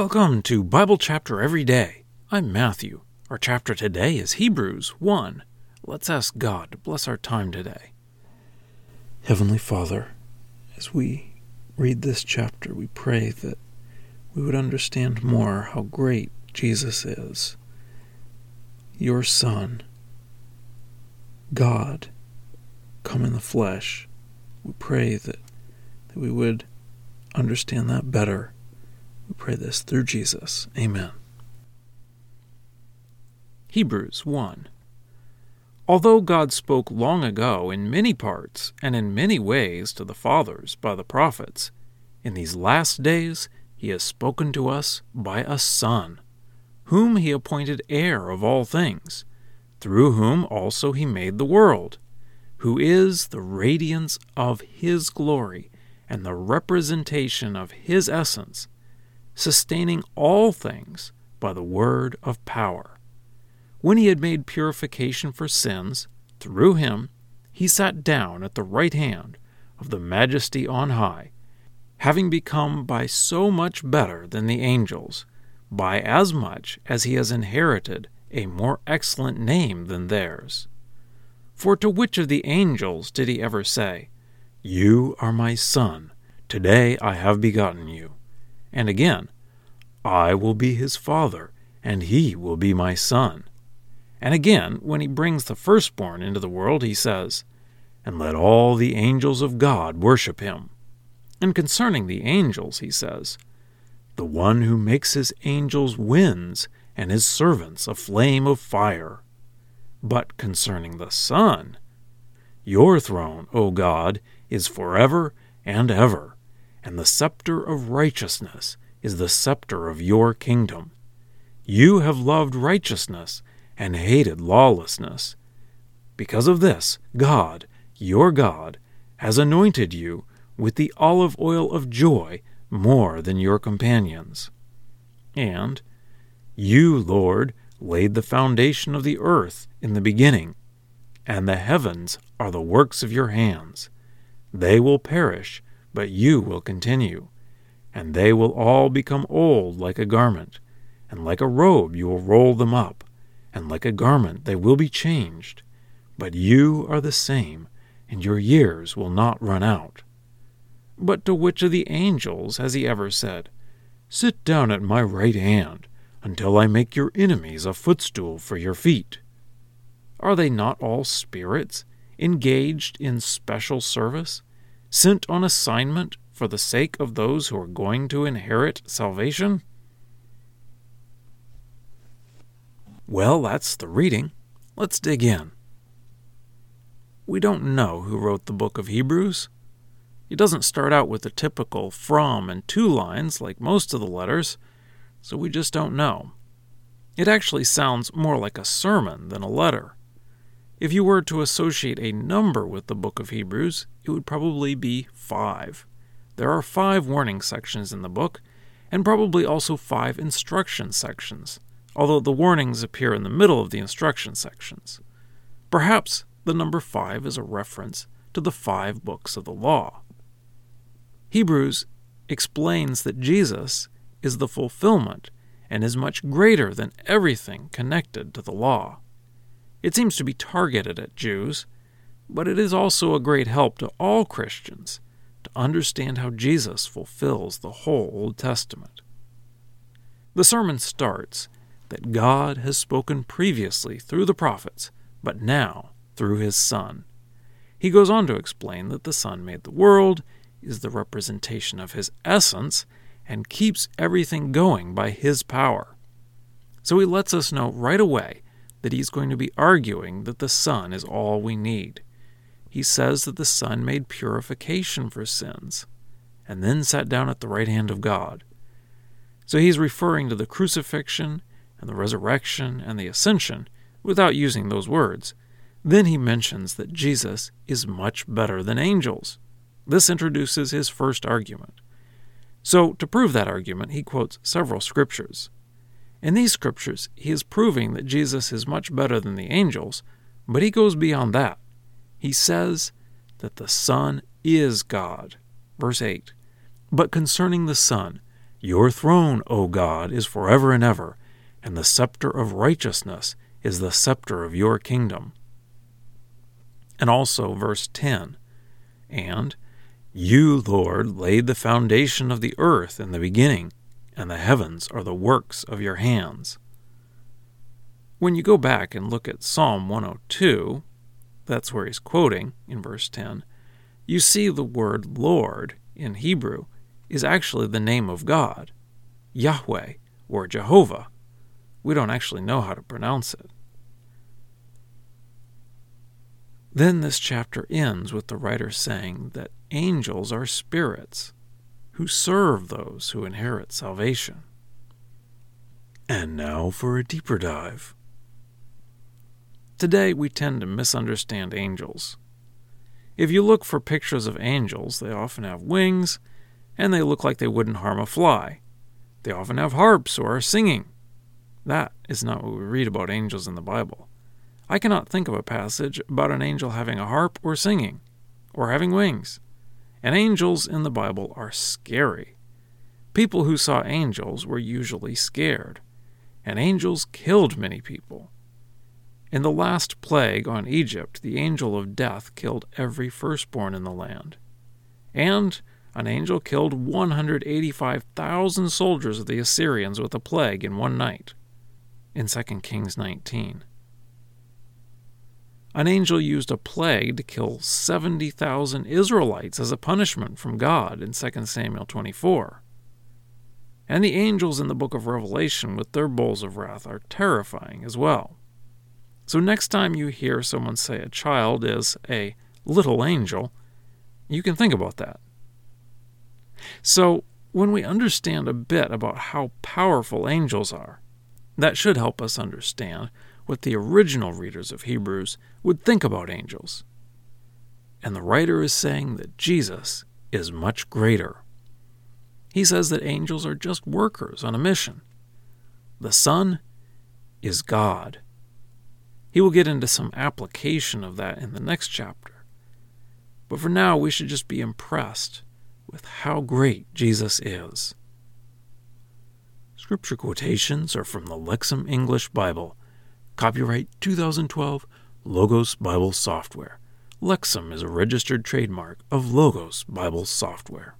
Welcome to Bible Chapter Every Day. I'm Matthew. Our chapter today is Hebrews 1. Let's ask God to bless our time today. Heavenly Father, as we read this chapter, we pray that we would understand more how great Jesus is, your Son, God, come in the flesh. We pray that, that we would understand that better we pray this through Jesus. Amen. Hebrews 1 Although God spoke long ago in many parts and in many ways to the fathers by the prophets, in these last days he has spoken to us by a Son, whom he appointed heir of all things, through whom also he made the world, who is the radiance of his glory and the representation of his essence sustaining all things by the word of power. When he had made purification for sins, through him, he sat down at the right hand of the Majesty on high, having become by so much better than the angels, by as much as he has inherited a more excellent name than theirs. For to which of the angels did he ever say, You are my son, today I have begotten you? And again, I will be his father, and he will be my son. And again, when he brings the firstborn into the world, he says, And let all the angels of God worship him. And concerning the angels, he says, The one who makes his angels winds, and his servants a flame of fire. But concerning the Son, Your throne, O God, is forever and ever and the scepter of righteousness is the scepter of your kingdom. You have loved righteousness and hated lawlessness. Because of this, God, your God, has anointed you with the olive oil of joy more than your companions. And, You, Lord, laid the foundation of the earth in the beginning, and the heavens are the works of your hands. They will perish but you will continue. And they will all become old like a garment, and like a robe you will roll them up, and like a garment they will be changed. But you are the same, and your years will not run out. But to which of the angels has he ever said, Sit down at my right hand, until I make your enemies a footstool for your feet? Are they not all spirits, engaged in special service? Sent on assignment for the sake of those who are going to inherit salvation? Well, that's the reading. Let's dig in. We don't know who wrote the book of Hebrews. It doesn't start out with the typical from and to lines like most of the letters, so we just don't know. It actually sounds more like a sermon than a letter. If you were to associate a number with the book of Hebrews, it would probably be five. There are five warning sections in the book, and probably also five instruction sections, although the warnings appear in the middle of the instruction sections. Perhaps the number five is a reference to the five books of the law. Hebrews explains that Jesus is the fulfillment and is much greater than everything connected to the law. It seems to be targeted at Jews, but it is also a great help to all Christians to understand how Jesus fulfills the whole Old Testament. The sermon starts that God has spoken previously through the prophets, but now through his Son. He goes on to explain that the Son made the world, is the representation of his essence, and keeps everything going by his power. So he lets us know right away that he's going to be arguing that the Son is all we need. He says that the Son made purification for sins and then sat down at the right hand of God. So he's referring to the crucifixion and the resurrection and the ascension without using those words. Then he mentions that Jesus is much better than angels. This introduces his first argument. So, to prove that argument, he quotes several scriptures. In these scriptures, he is proving that Jesus is much better than the angels, but he goes beyond that. He says that the Son is God. Verse 8 But concerning the Son, Your throne, O God, is forever and ever, and the scepter of righteousness is the scepter of your kingdom. And also, verse 10 And, You, Lord, laid the foundation of the earth in the beginning, and the heavens are the works of your hands. When you go back and look at Psalm 102, that's where he's quoting in verse 10, you see the word Lord in Hebrew is actually the name of God, Yahweh or Jehovah. We don't actually know how to pronounce it. Then this chapter ends with the writer saying that angels are spirits who serve those who inherit salvation. And now for a deeper dive. Today, we tend to misunderstand angels. If you look for pictures of angels, they often have wings, and they look like they wouldn't harm a fly. They often have harps or are singing. That is not what we read about angels in the Bible. I cannot think of a passage about an angel having a harp or singing, or having wings. And angels in the Bible are scary. People who saw angels were usually scared, and angels killed many people. In the last plague on Egypt, the angel of death killed every firstborn in the land. And an angel killed 185,000 soldiers of the Assyrians with a plague in one night. In 2 Kings 19. An angel used a plague to kill 70,000 Israelites as a punishment from God in 2 Samuel 24. And the angels in the book of Revelation with their bowls of wrath are terrifying as well. So, next time you hear someone say a child is a little angel, you can think about that. So, when we understand a bit about how powerful angels are, that should help us understand what the original readers of Hebrews would think about angels. And the writer is saying that Jesus is much greater. He says that angels are just workers on a mission. The Son is God. He will get into some application of that in the next chapter. But for now, we should just be impressed with how great Jesus is. Scripture quotations are from the Lexham English Bible. Copyright 2012 Logos Bible Software. Lexham is a registered trademark of Logos Bible Software.